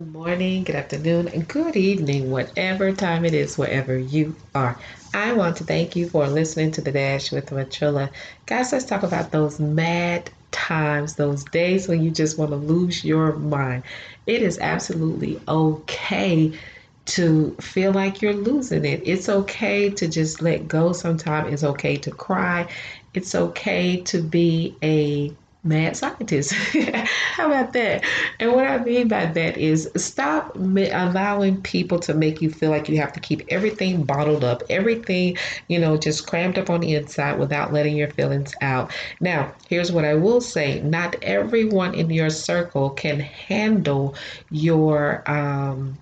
Good morning, good afternoon, and good evening, whatever time it is, wherever you are. I want to thank you for listening to The Dash with Matrilla. Guys, let's talk about those mad times, those days when you just want to lose your mind. It is absolutely okay to feel like you're losing it. It's okay to just let go sometimes. It's okay to cry. It's okay to be a mad scientist. How about that? And what I mean by that is stop allowing people to make you feel like you have to keep everything bottled up, everything, you know, just crammed up on the inside without letting your feelings out. Now, here's what I will say not everyone in your circle can handle your, um,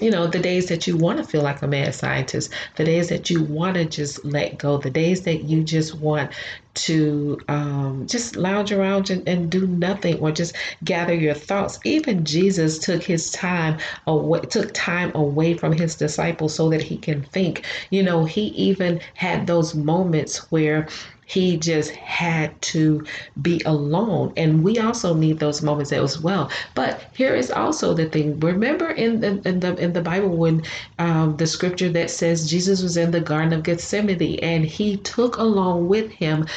you know, the days that you want to feel like a mad scientist, the days that you want to just let go, the days that you just want to um, just lounge around and, and, do nothing or just gather your thoughts. Even Jesus took his time away, took time away from his disciples so that he can think. You know, he even had those moments where he just had to be alone. And we also need those moments as well. But here is also the thing. Remember in the in the in the Bible when um, the scripture that says Jesus was in the Garden of Gethsemane and he took along with him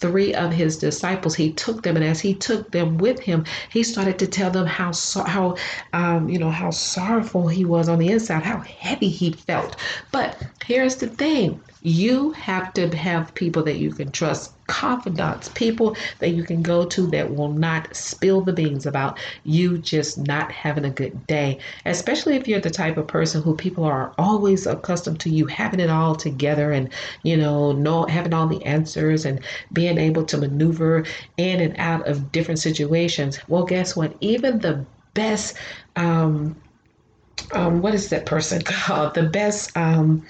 three of his disciples. He took them, and as he took them with him, he started to tell them how how um, you know how sorrowful he was on the inside, how heavy he felt. But here's the thing: you have to have people that you can trust, confidants, people that you can go to that will not spill the beans about you just not having a good day. Especially if you're the type of person who people are always accustomed to you having it all together and, you know, know having all the answers and being able to maneuver in and out of different situations. Well, guess what? Even the best um, um, what is that person called? The best um,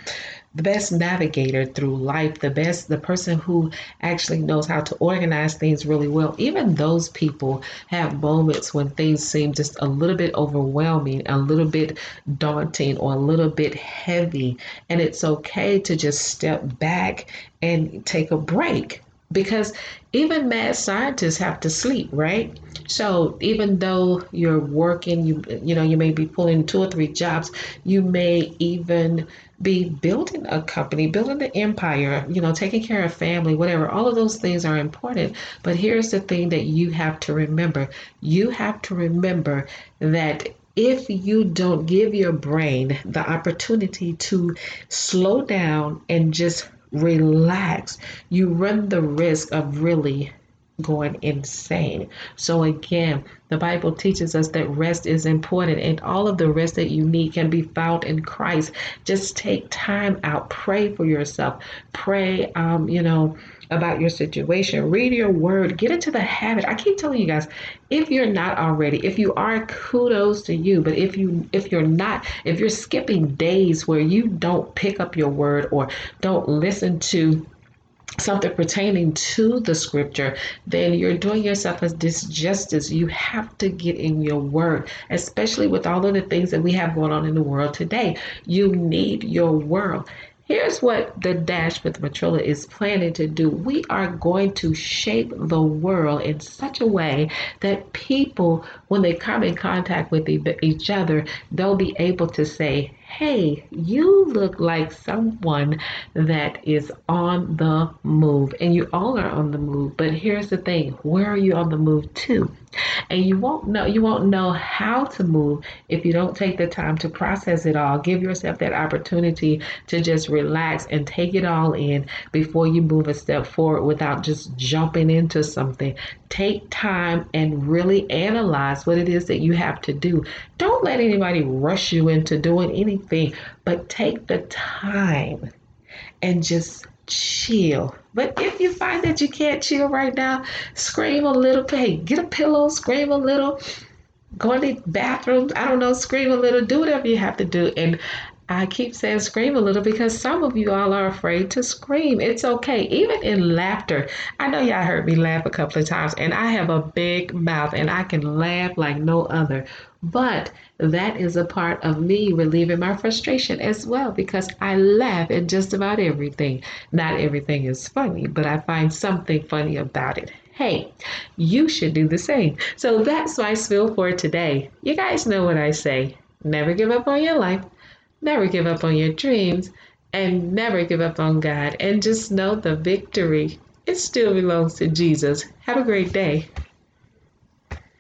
the best navigator through life, the best, the person who actually knows how to organize things really well. Even those people have moments when things seem just a little bit overwhelming, a little bit daunting, or a little bit heavy. And it's okay to just step back and take a break because even mad scientists have to sleep right? So even though you're working you you know you may be pulling two or three jobs you may even be building a company building the empire you know taking care of family whatever. All of those things are important. But here's the thing that you have to remember. You have to remember that if you don't give your brain the opportunity to slow down and just relax, you run the risk of really going insane. So, again, the Bible teaches us that rest is important, and all of the rest that you need can be found in Christ. Just take time out, pray for yourself, pray, um, you know about your situation. Read your word. Get into the habit. I keep telling you guys, if you're not already, if you are, kudos to you. But if you if you're not, if you're skipping days where you don't pick up your word or don't listen to something pertaining to the scripture, then you're doing yourself a disjustice. You have to get in your word, especially with all of the things that we have going on in the world today. You need your word. Here's what the Dash with Matrilla is planning to do. We are going to shape the world in such a way that people, when they come in contact with each other, they'll be able to say, hey, you look like someone that is on the move. And you all are on the move. But here's the thing where are you on the move to? And you won't know you won't know how to move if you don't take the time to process it all. Give yourself that opportunity to just relax and take it all in before you move a step forward without just jumping into something. Take time and really analyze what it is that you have to do. Don't let anybody rush you into doing anything anything, but take the time and just chill. But if you find that you can't chill right now, scream a little. Hey, get a pillow, scream a little, go to the bathroom. I don't know, scream a little, do whatever you have to do. And I keep saying scream a little because some of you all are afraid to scream. It's okay. Even in laughter. I know y'all heard me laugh a couple of times, and I have a big mouth and I can laugh like no other. But that is a part of me relieving my frustration as well because I laugh at just about everything. Not everything is funny, but I find something funny about it. hey, you should do the same. So that's my spill for today. You guys know what I say never give up on your life, never give up on your dreams, and never give up on God. And just know the victory, it still belongs to Jesus. Have a great day.